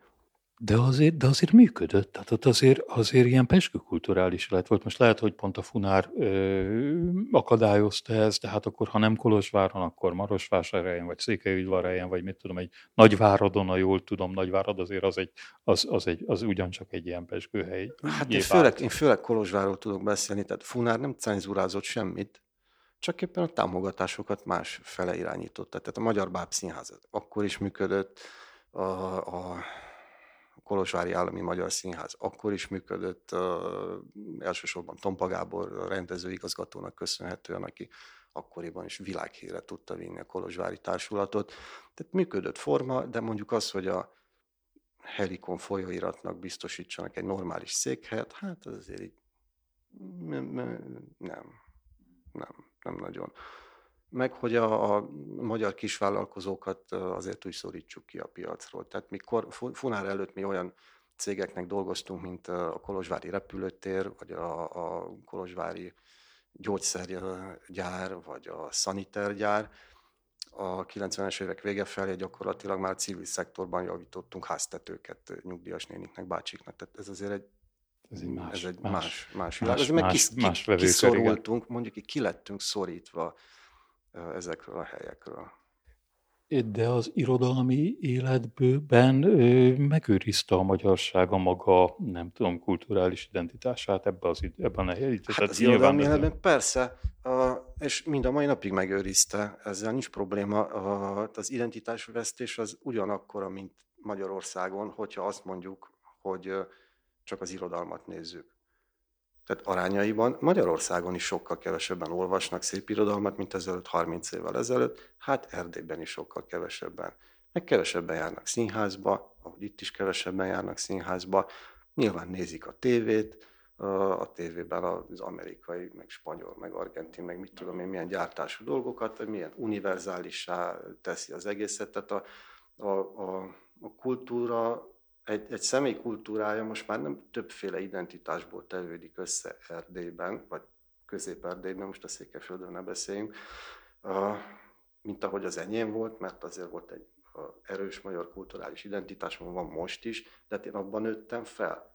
De azért, de azért működött, tehát ott azért, azért ilyen peskőkulturális lett volt. Most lehet, hogy pont a Funár ö, akadályozta ezt, de hát akkor, ha nem Kolozsváron, akkor Marosvásárhelyen, vagy Székelyudvarhelyen, vagy mit tudom, egy Nagyváradon, ha jól tudom, Nagyvárad azért az, egy, az, az, egy, az ugyancsak egy ilyen peskőhely. Hát én főleg, én főleg Kolozsvárról tudok beszélni, tehát Funár nem cenzúrázott semmit, csak éppen a támogatásokat más fele irányította. Tehát a Magyar Bábszínház akkor is működött, a, a Kolozsvári Állami Magyar Színház akkor is működött, elsősorban Tompa Gábor rendezőigazgatónak köszönhetően, aki akkoriban is világhíre tudta vinni a Kolozsvári Társulatot. Tehát működött forma, de mondjuk az, hogy a Helikon folyóiratnak biztosítsanak egy normális székhelyet, hát az azért így nem, nem, nem nagyon. Meg, hogy a, a magyar kisvállalkozókat azért úgy szorítsuk ki a piacról. Tehát mikor Funár előtt mi olyan cégeknek dolgoztunk, mint a Kolozsvári repülőtér, vagy a, a Kolozsvári gyógyszergyár, vagy a szanitergyár, a 90-es évek vége felé gyakorlatilag már civil szektorban javítottunk háztetőket nyugdíjas néniknek, bácsiknak. Tehát ez azért egy ez egy más, ez egy más, más, más világ. Más, meg más, kis, más kiszorultunk, mondjuk ki lettünk szorítva ezekről a helyekről. De az irodalmi életbőben megőrizte a magyarság a maga, nem tudom, kulturális identitását ebbe az, ebben a helyben. Hát az irodalmi életben persze, és mind a mai napig megőrizte, ezzel nincs probléma. Az identitásvesztés az ugyanakkora, mint Magyarországon, hogyha azt mondjuk, hogy csak az irodalmat nézzük. Tehát arányaiban Magyarországon is sokkal kevesebben olvasnak szép irodalmat, mint ezelőtt 30 évvel ezelőtt, hát Erdélyben is sokkal kevesebben. Meg kevesebben járnak színházba, ahogy itt is kevesebben járnak színházba, nyilván nézik a tévét, a tévében az amerikai, meg spanyol, meg argentin, meg mit tudom én, milyen gyártású dolgokat, milyen univerzálissá teszi az egészet. Tehát a, a, a, a kultúra egy, egy személy kultúrája most már nem többféle identitásból tevődik össze Erdélyben, vagy Közép-Erdélyben, most a Székelyföldön ne beszéljünk, mint ahogy az enyém volt, mert azért volt egy erős magyar kulturális identitás, van most is, de én abban nőttem fel.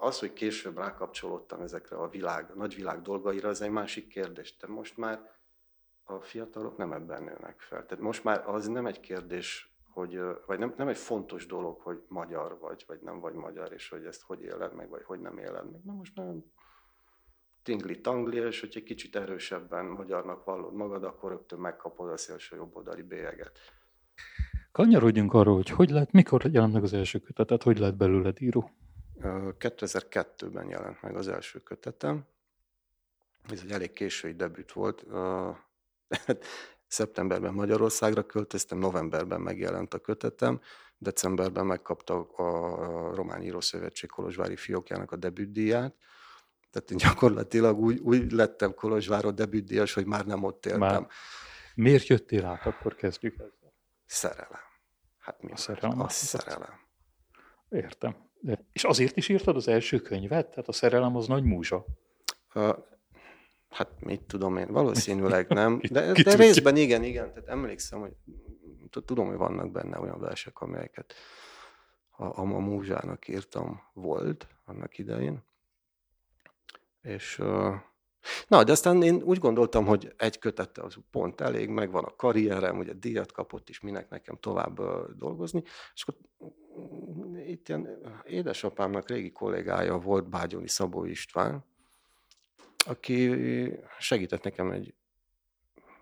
Az, hogy később rákapcsolódtam ezekre a világ, a nagyvilág dolgaira, az egy másik kérdés. De most már a fiatalok nem ebben nőnek fel. Tehát most már az nem egy kérdés hogy, vagy nem, nem egy fontos dolog, hogy magyar vagy, vagy nem vagy magyar, és hogy ezt hogy éled meg, vagy hogy nem éled meg. Na most már tingli-tangli, és hogy egy kicsit erősebben magyarnak vallod magad, akkor rögtön megkapod a szélső jobboldali bélyeget. Kanyarodjunk arról, hogy hogy lehet, mikor jelent meg az első kötetet, hogy lehet belőled író? 2002-ben jelent meg az első kötetem. Ez egy elég késői debüt volt. Szeptemberben Magyarországra költöztem, novemberben megjelent a kötetem, decemberben megkapta a Román Írószövetség Kolozsvári fiókjának a debütdíját, tehát én gyakorlatilag úgy, úgy lettem Kolozsváron debütdíjas, hogy már nem ott éltem. Már miért jöttél át? Akkor kezdjük ezzel. Szerelem. Hát mi? A szerelem. A szerelem. Értem. De, és azért is írtad az első könyvet? Tehát a szerelem az nagy múzsa. Hát mit tudom én, valószínűleg nem, de, de részben igen, igen, tehát emlékszem, hogy tudom, hogy vannak benne olyan versek, amelyeket a, a, a múzsának írtam volt annak idején. És na, de aztán én úgy gondoltam, hogy egy kötette az pont elég, meg van a karrierem, ugye díjat kapott is, minek nekem tovább dolgozni, és akkor mm, itt ilyen édesapámnak régi kollégája volt Bágyoni Szabó István, aki segített nekem egy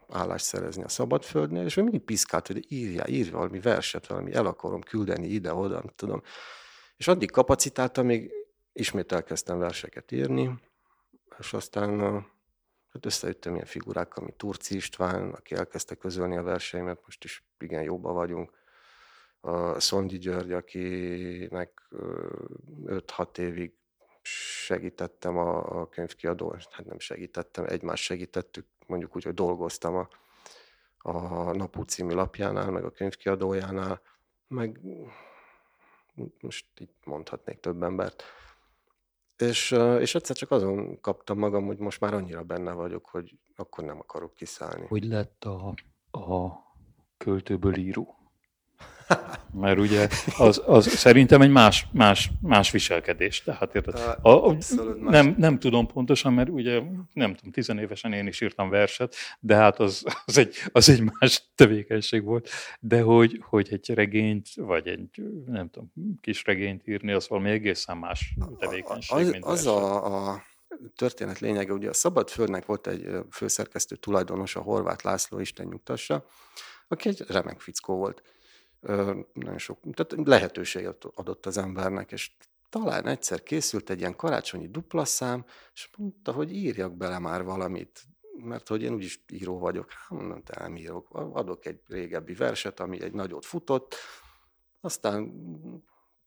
állást szerezni a Szabadföldnél, és mindig piszkált, hogy írja, írj valami verset, valami el akarom küldeni ide-oda, nem tudom. És addig kapacitáltam, még ismét elkezdtem verseket írni, és aztán hát összejöttem ilyen figurákkal, mint Turci István, aki elkezdte közölni a verseimet, most is igen jóba vagyunk. A Szondi György, akinek 5-6 évig segítettem a, a könyvkiadó, hát nem segítettem, egymást segítettük, mondjuk úgy, hogy dolgoztam a, a Napú című lapjánál, meg a könyvkiadójánál, meg most itt mondhatnék több embert. És, és egyszer csak azon kaptam magam, hogy most már annyira benne vagyok, hogy akkor nem akarok kiszállni. Hogy lett a, a költőből író? Mert ugye az, az szerintem egy más, más, más viselkedés. Tehát érted? A, a, nem, nem tudom pontosan, mert ugye nem tudom, tizenévesen én is írtam verset, de hát az, az, egy, az egy más tevékenység volt. De hogy, hogy egy regényt, vagy egy nem tudom, kis regényt írni, az valami egészen más tevékenység, az, mint az a, a történet lényege, ugye a Szabad Földnek volt egy főszerkesztő tulajdonos, a Horváth László, Isten nyugtassa, aki egy remek fickó volt. Nagyon sok, tehát lehetőséget adott az embernek, és talán egyszer készült egy ilyen karácsonyi dupla szám, és mondta, hogy írjak bele már valamit, mert hogy én úgyis író vagyok. Hát mondom, te nem írok. Adok egy régebbi verset, ami egy nagyot futott, aztán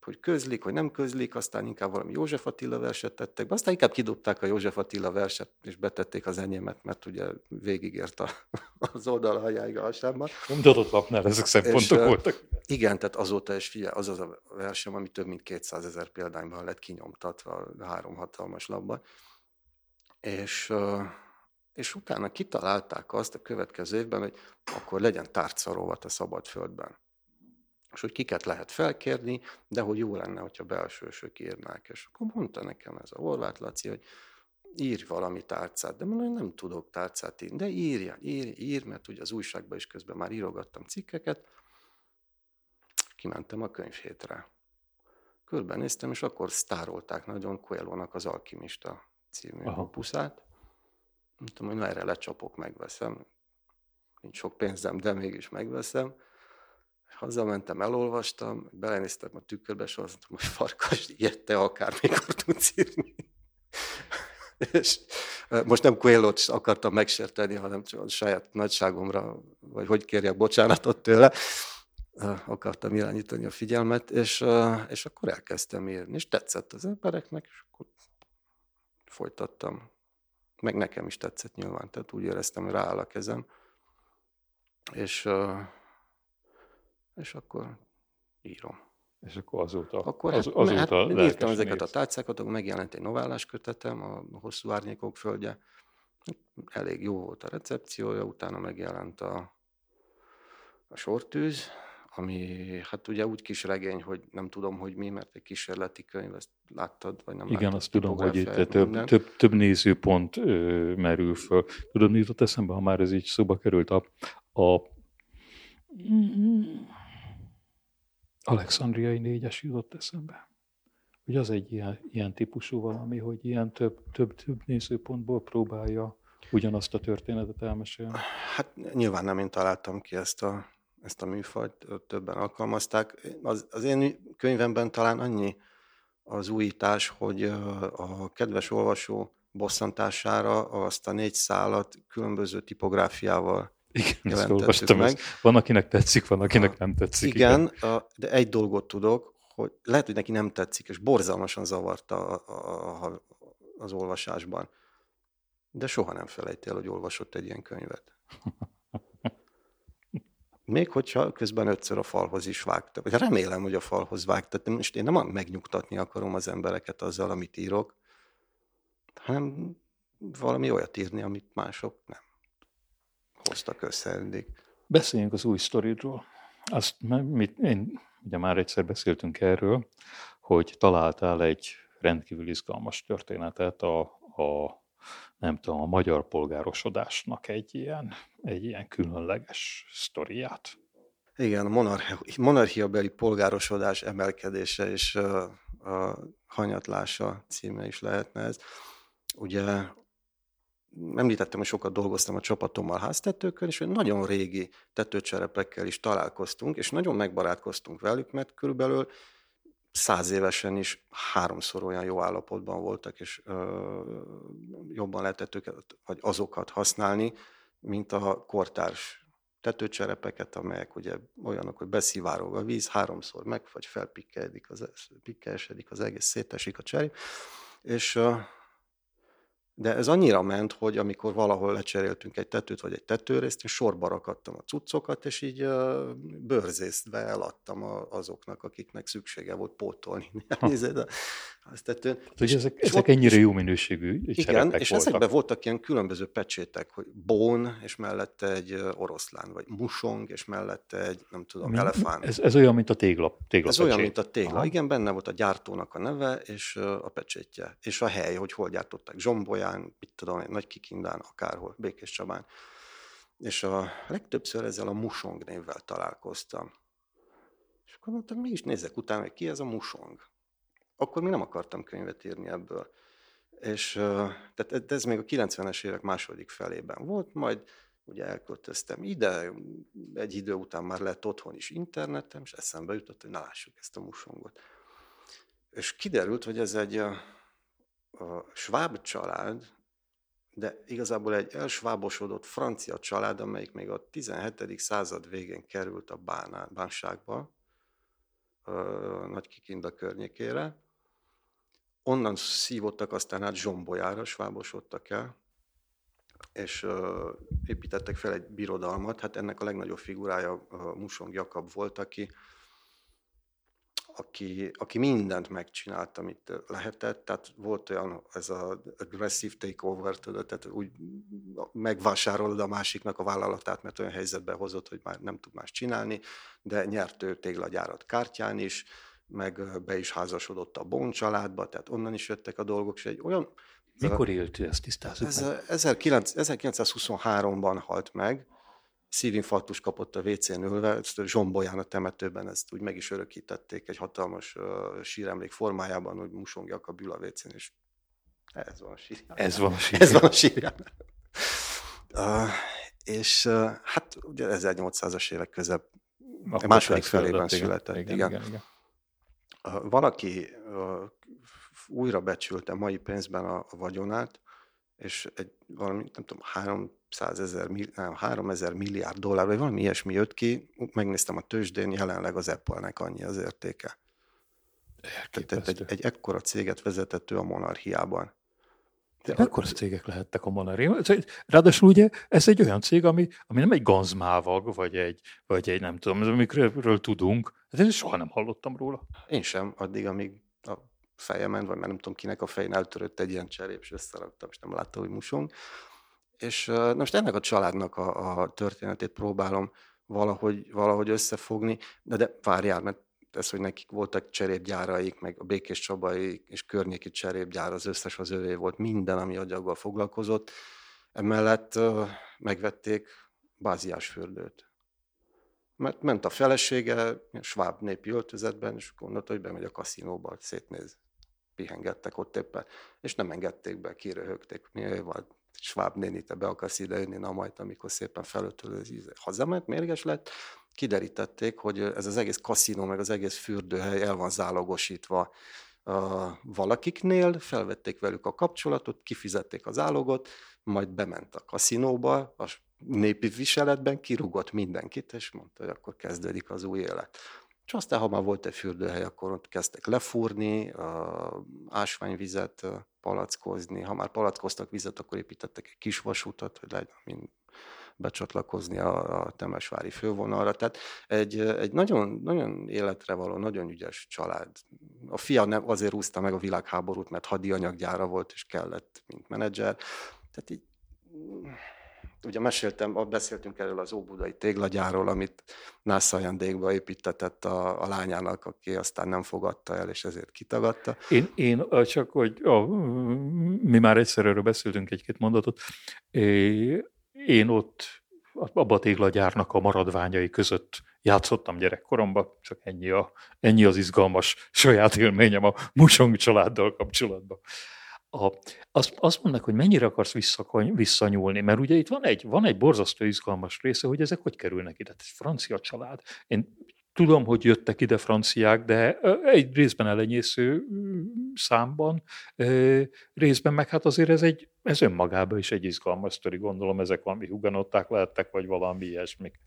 hogy közlik, hogy nem közlik, aztán inkább valami József Attila verset tettek be, aztán inkább kidobták a József Attila verset, és betették az enyémet, mert ugye végigért a, az oldal aljáig a hasámban. Nyomtatott lapnál ezek szempontok és, voltak. Igen, tehát azóta is figyelj, az az a versem, ami több mint 200 ezer példányban lett kinyomtatva a három hatalmas labban. És, és utána kitalálták azt a következő évben, hogy akkor legyen tárcarovat a szabadföldben és hogy kiket lehet felkérni, de hogy jó lenne, hogyha belsősök írnák. És akkor mondta nekem ez a Horváth Laci, hogy írj valami tárcát, de mondom, hogy nem tudok tárcát írni, de írja, írj, ír, mert ugye az újságban is közben már írogattam cikkeket, kimentem a könyvhétre. Körbenéztem, és akkor sztárolták nagyon coelho az Alkimista című Aha. opuszát. Mondtam, hogy na erre lecsapok, megveszem. Nincs sok pénzem, de mégis megveszem. Hazamentem, elolvastam, belenéztem a tükörbe, és azt mondtam, hogy farkas, ilyet te akármikor tudsz írni. és most nem coelho akartam megsérteni, hanem csak a saját nagyságomra, vagy hogy kérjek bocsánatot tőle, akartam irányítani a figyelmet, és, és akkor elkezdtem írni, és tetszett az embereknek, és akkor folytattam. Meg nekem is tetszett nyilván, tehát úgy éreztem, hogy rááll a kezem. És és akkor írom. És akkor azóta, akkor az, hát, azóta hát, írtam ezeket a tárcákat, akkor megjelent egy novellás kötetem, a Hosszú Árnyékok Földje. Elég jó volt a recepciója, utána megjelent a, a sortűz, ami hát ugye úgy kis regény, hogy nem tudom, hogy mi, mert egy kísérleti könyv, ezt láttad, vagy nem Igen, láttad, azt tudom, hogy itt több, több, több nézőpont ö, merül föl. Tudod, mi jutott eszembe, ha már ez így szóba került? A, a Alexandriai négyes jutott eszembe. Hogy az egy ilyen, ilyen típusú valami, hogy ilyen több, több, több nézőpontból próbálja ugyanazt a történetet elmesélni. Hát nyilván nem én találtam ki ezt a, ezt a műfajt, többen alkalmazták. Az, az én könyvemben talán annyi az újítás, hogy a kedves olvasó bosszantására azt a négy szálat különböző tipográfiával igen, ezt olvastam. Meg. Van, akinek tetszik, van, akinek a, nem tetszik. Igen, igen. De egy dolgot tudok, hogy lehet, hogy neki nem tetszik, és borzalmasan zavarta a, a, a, az olvasásban. De soha nem felejtél, hogy olvasott egy ilyen könyvet. Még hogyha közben ötször a falhoz is vágta. Vagy remélem, hogy a falhoz vágta. Most én nem megnyugtatni akarom az embereket azzal, amit írok, hanem valami olyat írni, amit mások nem hoztak össze eddig. Beszéljünk az új sztoridról. Azt, mit, én, ugye már egyszer beszéltünk erről, hogy találtál egy rendkívül izgalmas történetet a, a nem tudom, a magyar polgárosodásnak egy ilyen, egy ilyen különleges sztoriát. Igen, a monarchia, monarchiabeli polgárosodás emelkedése és a, a hanyatlása címe is lehetne ez. Ugye említettem, hogy sokat dolgoztam a csapatommal háztetőkön, és nagyon régi tetőcserepekkel is találkoztunk, és nagyon megbarátkoztunk velük, mert körülbelül száz évesen is háromszor olyan jó állapotban voltak, és ö, jobban lehetett őket, vagy azokat használni, mint a kortárs tetőcserepeket, amelyek ugye olyanok, hogy beszivárog a víz, háromszor meg, vagy felpikkeljedik az, pikkeljesedik az egész, szétesik a cserép, és de ez annyira ment, hogy amikor valahol lecseréltünk egy tetőt vagy egy tetőrészt, én sorba rakadtam a cuccokat, és így uh, bőrzésztve eladtam a, azoknak, akiknek szüksége volt pótolni. Nézed, az tetőn. És, ezek, és ezek ennyire jó minőségű Igen, és voltak. ezekben voltak ilyen különböző pecsétek, hogy bón, és mellette egy oroszlán, vagy musong, és mellette egy, nem tudom, Mi? elefánt. Ez, ez olyan, mint a tégla, tégla Ez pecsét. olyan, mint a tégla. Aha. Igen, benne volt a gyártónak a neve, és a pecsétje, és a hely, hogy hol gyártották. Zsombolyán, Budapesten, mit tudom Nagy Kikindán, akárhol, Békés Csabán. És a legtöbbször ezzel a Musong névvel találkoztam. És akkor mondtam, mi nézek utána, hogy ki ez a Musong. Akkor még nem akartam könyvet írni ebből. És tehát ez még a 90-es évek második felében volt, majd ugye elköltöztem ide, egy idő után már lett otthon is internetem, és eszembe jutott, hogy na lássuk ezt a musongot. És kiderült, hogy ez egy a, sváb család, de igazából egy elsvábosodott francia család, amelyik még a 17. század végén került a bánságba, Nagy Kikinda környékére. Onnan szívottak aztán át Zsombolyára, svábosodtak el, és építettek fel egy birodalmat. Hát ennek a legnagyobb figurája uh, Musong Jakab volt, aki aki, aki mindent megcsinált, amit lehetett, tehát volt olyan, ez az aggressive takeover, tudod, tehát úgy megvásárolod a másiknak a vállalatát, mert olyan helyzetbe hozott, hogy már nem tud más csinálni, de nyert ő téglagyárat kártyán is, meg be is házasodott a Bon családba, tehát onnan is jöttek a dolgok, és egy olyan... Mikor élt ő, ezt tisztázzuk ez, 1923-ban halt meg, szívinfarktus kapott a WC-n ülve, ezt Zsombolyán a temetőben ezt úgy meg is örökítették egy hatalmas uh, síremlék formájában, hogy musongjak a bül a WC-n, és ez van a sírján. Ez van a sírján. Ez van a sírján. Uh, és uh, hát ugye 1800-as évek közep, a második felében született. Igen, igen. igen, igen. Uh, valaki uh, újra becsülte mai pénzben a, a vagyonát, és egy valami, nem tudom, 300 ezer, nem, 3 ezer milliárd dollár, vagy valami ilyesmi jött ki, megnéztem a tőzsdén, jelenleg az Apple-nek annyi az értéke. Tehát egy, egy ekkora céget vezetett ő a monarchiában. De mekkora cégek lehettek a monarchiában? Ráadásul ugye ez egy olyan cég, ami, ami nem egy ganzmávag, vagy egy, vagy egy nem tudom, amikről tudunk. Hát én soha nem hallottam róla. Én sem, addig, amíg a fejemen, vagy már nem tudom kinek a fején eltörött egy ilyen cserép, és összeraktam, és nem látta, hogy musong. És na most ennek a családnak a, a történetét próbálom valahogy, valahogy összefogni, de, de várjál, mert ez, hogy nekik voltak cserépgyáraik, meg a Békés Csabai és környéki cserépgyár, az összes az övé volt, minden, ami agyaggal foglalkozott. Emellett uh, megvették Báziás fürdőt. Mert ment a felesége, sváb népi öltözetben, és gondolta, hogy bemegy a kaszinóba, szétnéz pihengettek ott éppen, és nem engedték be, kiröhögték, mi vagy Schwab néni, te be akarsz ide jönni, na majd, amikor szépen felöltölő hazament, mérges lett, kiderítették, hogy ez az egész kaszinó, meg az egész fürdőhely el van zálogosítva valakiknél, felvették velük a kapcsolatot, kifizették az álogot, majd bement a kaszinóba, a népi viseletben kirúgott mindenkit, és mondta, hogy akkor kezdődik az új élet. És aztán, ha már volt egy fürdőhely, akkor ott kezdtek lefúrni, ásványvizet palackozni. Ha már palackoztak vizet, akkor építettek egy kis vasutat, hogy legyen becsatlakozni a, a Temesvári fővonalra. Tehát egy, egy nagyon, nagyon életre való, nagyon ügyes család. A fia nem azért úszta meg a világháborút, mert hadianyaggyára volt, és kellett, mint menedzser. Tehát így ugye meséltem, beszéltünk erről az óbudai téglagyáról, amit NASA ajándékba építetett a, a lányának, aki aztán nem fogadta el, és ezért kitagadta. Én, én csak, hogy ó, mi már egyszer erről beszéltünk egy-két mondatot, én ott abba a téglagyárnak a maradványai között játszottam gyerekkoromban, csak ennyi, a, ennyi az izgalmas saját élményem a Musong családdal kapcsolatban a, azt, azt mondnak, hogy mennyire akarsz visszakony, visszanyúlni, mert ugye itt van egy, van egy borzasztó izgalmas része, hogy ezek hogy kerülnek ide. Ez francia család. Én tudom, hogy jöttek ide franciák, de egy részben elenyésző számban, részben meg hát azért ez, egy, ez önmagában is egy izgalmas sztori, gondolom, ezek valami huganották lehettek, vagy valami ilyesmik.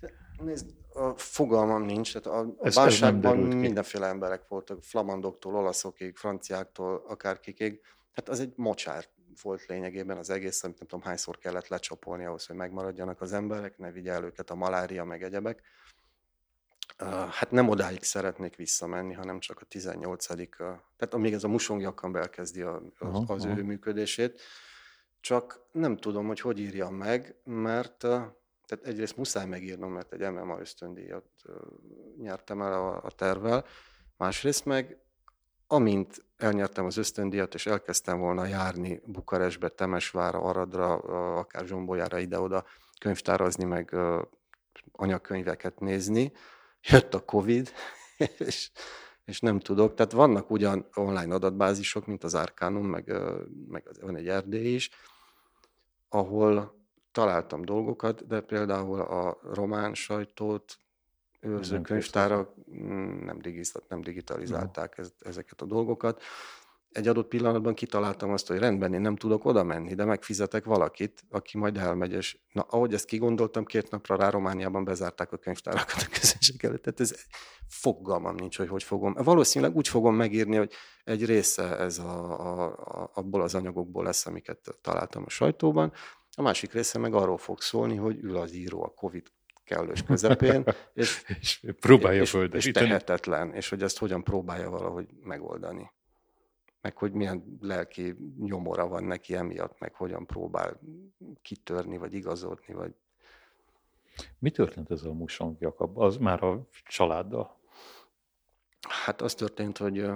Nézd, a fogalmam nincs, tehát a, a válságban mindenféle emberek voltak, flamandoktól, olaszokig, franciáktól, akárkikig hát az egy mocsár volt lényegében az egész, amit nem tudom hányszor kellett lecsapolni ahhoz, hogy megmaradjanak az emberek, ne vigye el őket a malária, meg egyebek. Hát nem odáig szeretnék visszamenni, hanem csak a 18 tehát amíg ez a musongjakkan elkezdi a, az, az ő működését. Csak nem tudom, hogy hogy írjam meg, mert tehát egyrészt muszáj megírnom, mert egy MMA ösztöndíjat nyertem el a, a tervvel, másrészt meg amint elnyertem az ösztöndíjat, és elkezdtem volna járni Bukarestbe, Temesvára, Aradra, akár Zsombolyára ide-oda könyvtárazni, meg anyakönyveket nézni, jött a Covid, és és nem tudok. Tehát vannak ugyan online adatbázisok, mint az Arcanum, meg, meg van egy Erdély is, ahol találtam dolgokat, de például a román sajtót őrző könyvtárak mm, nem, nem digitalizálták no. ezeket a dolgokat egy adott pillanatban kitaláltam azt, hogy rendben, én nem tudok oda menni, de megfizetek valakit, aki majd elmegy, és na, ahogy ezt kigondoltam, két napra rá Romániában bezárták a könyvtárakat a közönség előtt. Tehát ez fogalmam nincs, hogy hogy fogom. Valószínűleg úgy fogom megírni, hogy egy része ez a, a, a, abból az anyagokból lesz, amiket találtam a sajtóban, a másik része meg arról fog szólni, hogy ül az író a Covid kellős közepén, és, és próbálja és, és tehetetlen, és hogy ezt hogyan próbálja valahogy megoldani meg hogy milyen lelki nyomora van neki emiatt, meg hogyan próbál kitörni, vagy igazodni, vagy... Mi történt ezzel a Musong Jakab? Az már a családdal? Hát az történt, hogy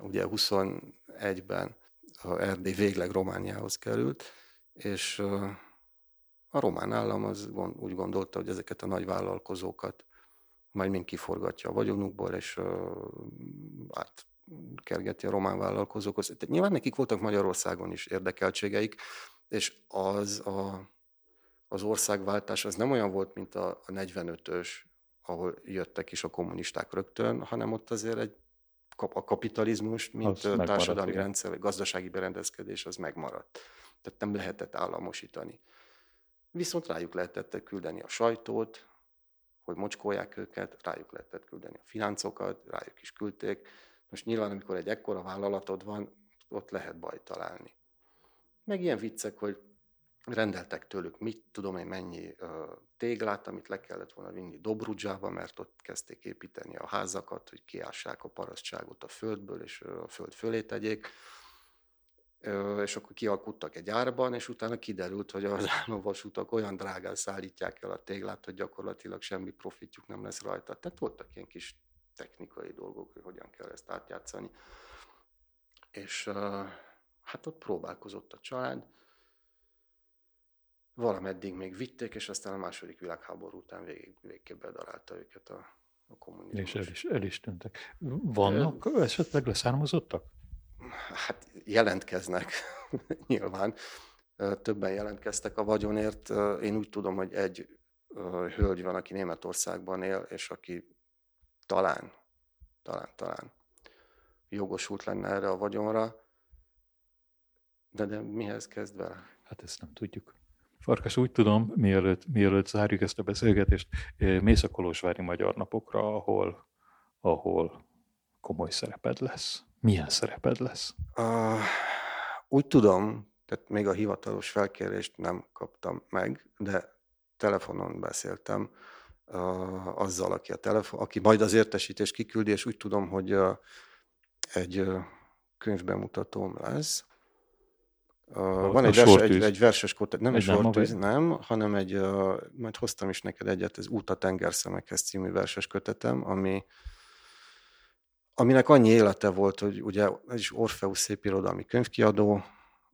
ugye 21-ben a Erdély végleg Romániához került, és a román állam az úgy gondolta, hogy ezeket a nagy vállalkozókat majd mind kiforgatja a vagyonukból, és hát kergeti a román vállalkozókhoz. Tehát nyilván nekik voltak Magyarországon is érdekeltségeik, és az a, az országváltás az nem olyan volt, mint a, a 45-ös, ahol jöttek is a kommunisták rögtön, hanem ott azért egy a kapitalizmus, mint az társadalmi igen. rendszer, gazdasági berendezkedés, az megmaradt. Tehát nem lehetett államosítani. Viszont rájuk lehetett küldeni a sajtót, hogy mocskolják őket, rájuk lehetett küldeni a financokat, rájuk is küldték, most nyilván, amikor egy ekkora vállalatod van, ott lehet baj találni. Meg ilyen viccek, hogy rendeltek tőlük, mit tudom én, mennyi téglát, amit le kellett volna vinni Dobrudzsába, mert ott kezdték építeni a házakat, hogy kiássák a parasztságot a földből, és a föld fölé tegyék. És akkor kialkuttak egy árban, és utána kiderült, hogy az államvasutak olyan drágán szállítják el a téglát, hogy gyakorlatilag semmi profitjuk nem lesz rajta. Tehát voltak ilyen kis technikai dolgok, hogy hogyan kell ezt átjátszani. És hát ott próbálkozott a család, valameddig még vitték, és aztán a második világháború után végig, végképp bedarálta őket a, a kommunizmus. És el is, el is tűntek. Vannak Ö, esetleg leszármazottak? Hát jelentkeznek nyilván. Többen jelentkeztek a vagyonért. Én úgy tudom, hogy egy hölgy van, aki Németországban él, és aki talán, talán, talán jogosult lenne erre a vagyonra, de, de mihez kezd vele? Hát ezt nem tudjuk. Farkas, úgy tudom, mielőtt, mielőtt zárjuk ezt a beszélgetést, mész a Kolozsvári Magyar Napokra, ahol, ahol komoly szereped lesz. Milyen szereped lesz? Uh, úgy tudom, tehát még a hivatalos felkérést nem kaptam meg, de telefonon beszéltem uh, azzal, aki a telefon, aki majd az értesítést kiküldi, és úgy tudom, hogy uh, egy uh, könyvbemutatóm lesz. Uh, van egy, vers, egy, egy verses kóta, nem egy sortűz, nem, hanem egy, uh, majd hoztam is neked egyet, ez Út a tengerszemekhez című verses kötetem, ami aminek annyi élete volt, hogy ugye ez is Orfeusz szépirodalmi könyvkiadó,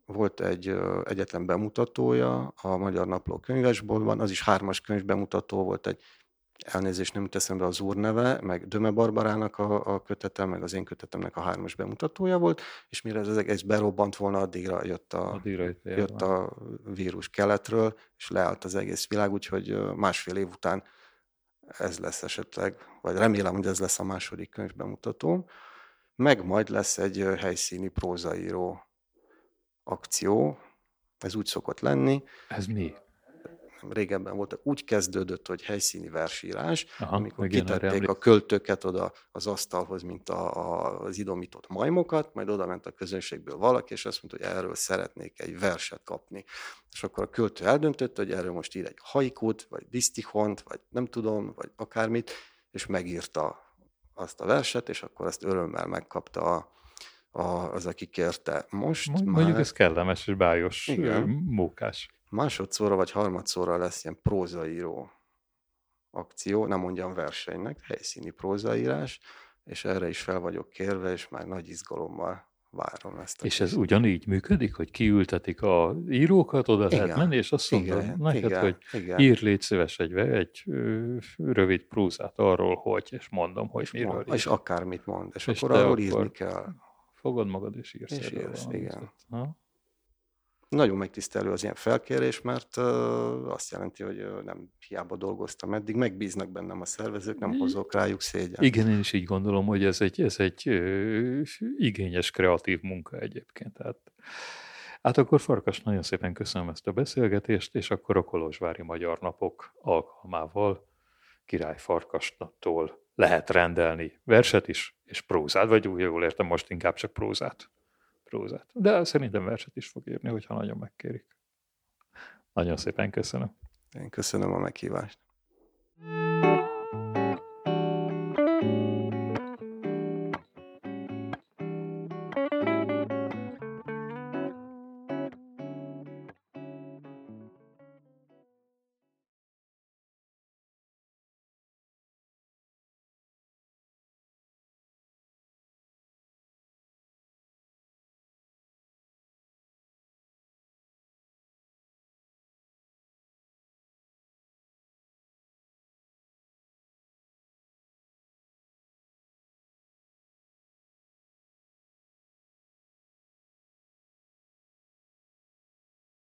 volt egy egyetlen bemutatója a Magyar Napló könyvesboltban, az is hármas könyvbemutató volt, egy elnézést nem teszem be az úr neve, meg Döme Barbarának a, a kötetem, meg az én kötetemnek a hármas bemutatója volt, és mire ez egész berobbant volna, addigra jött a, addigra jött, jött a vírus keletről, és leállt az egész világ, úgyhogy másfél év után ez lesz esetleg, vagy remélem, hogy ez lesz a második könyv bemutatóm, meg majd lesz egy helyszíni prózaíró akció, ez úgy szokott lenni. Ez mi? Régebben voltak, úgy kezdődött, hogy helyszíni versírás, Aha, amikor kitették a költőket oda az asztalhoz, mint a, a, az idomított majmokat, majd oda ment a közönségből valaki, és azt mondta, hogy erről szeretnék egy verset kapni. És akkor a költő eldöntött, hogy erről most ír egy haikut, vagy disztihont, vagy nem tudom, vagy akármit, és megírta azt a verset, és akkor azt örömmel megkapta a, az, aki kérte. Most Mondjuk már... ez kellemes és bájos, Igen. mókás másodszorra vagy harmadszorra lesz ilyen prózaíró akció, nem mondjam versenynek, helyszíni prózaírás, és erre is fel vagyok kérve, és már nagy izgalommal várom ezt. És ez ugyanígy működik, hogy kiültetik a írókat, oda igen, lehet menni, és azt mondod igen, neked, igen, hogy igen. ír légy szíves egy, egy rövid prózát arról, hogy, és mondom, hogy miről mond, És akármit mond, és, és akkor arról írni kell. Fogod magad, és írsz. És írsz, igen. Ha? Nagyon megtisztelő az ilyen felkérés, mert uh, azt jelenti, hogy uh, nem hiába dolgoztam eddig, megbíznak bennem a szervezők, nem hozok rájuk szégyen. Igen, én is így gondolom, hogy ez egy, ez egy uh, igényes, kreatív munka egyébként. Tehát, hát akkor Farkas, nagyon szépen köszönöm ezt a beszélgetést, és akkor a Kolozsvári Magyar Napok alkalmával Király Farkastól lehet rendelni verset is, és prózát, vagy úgy jól értem, most inkább csak prózát prózát. De szerintem verset is fog írni, hogyha nagyon megkérik. Nagyon szépen köszönöm. Én köszönöm a meghívást.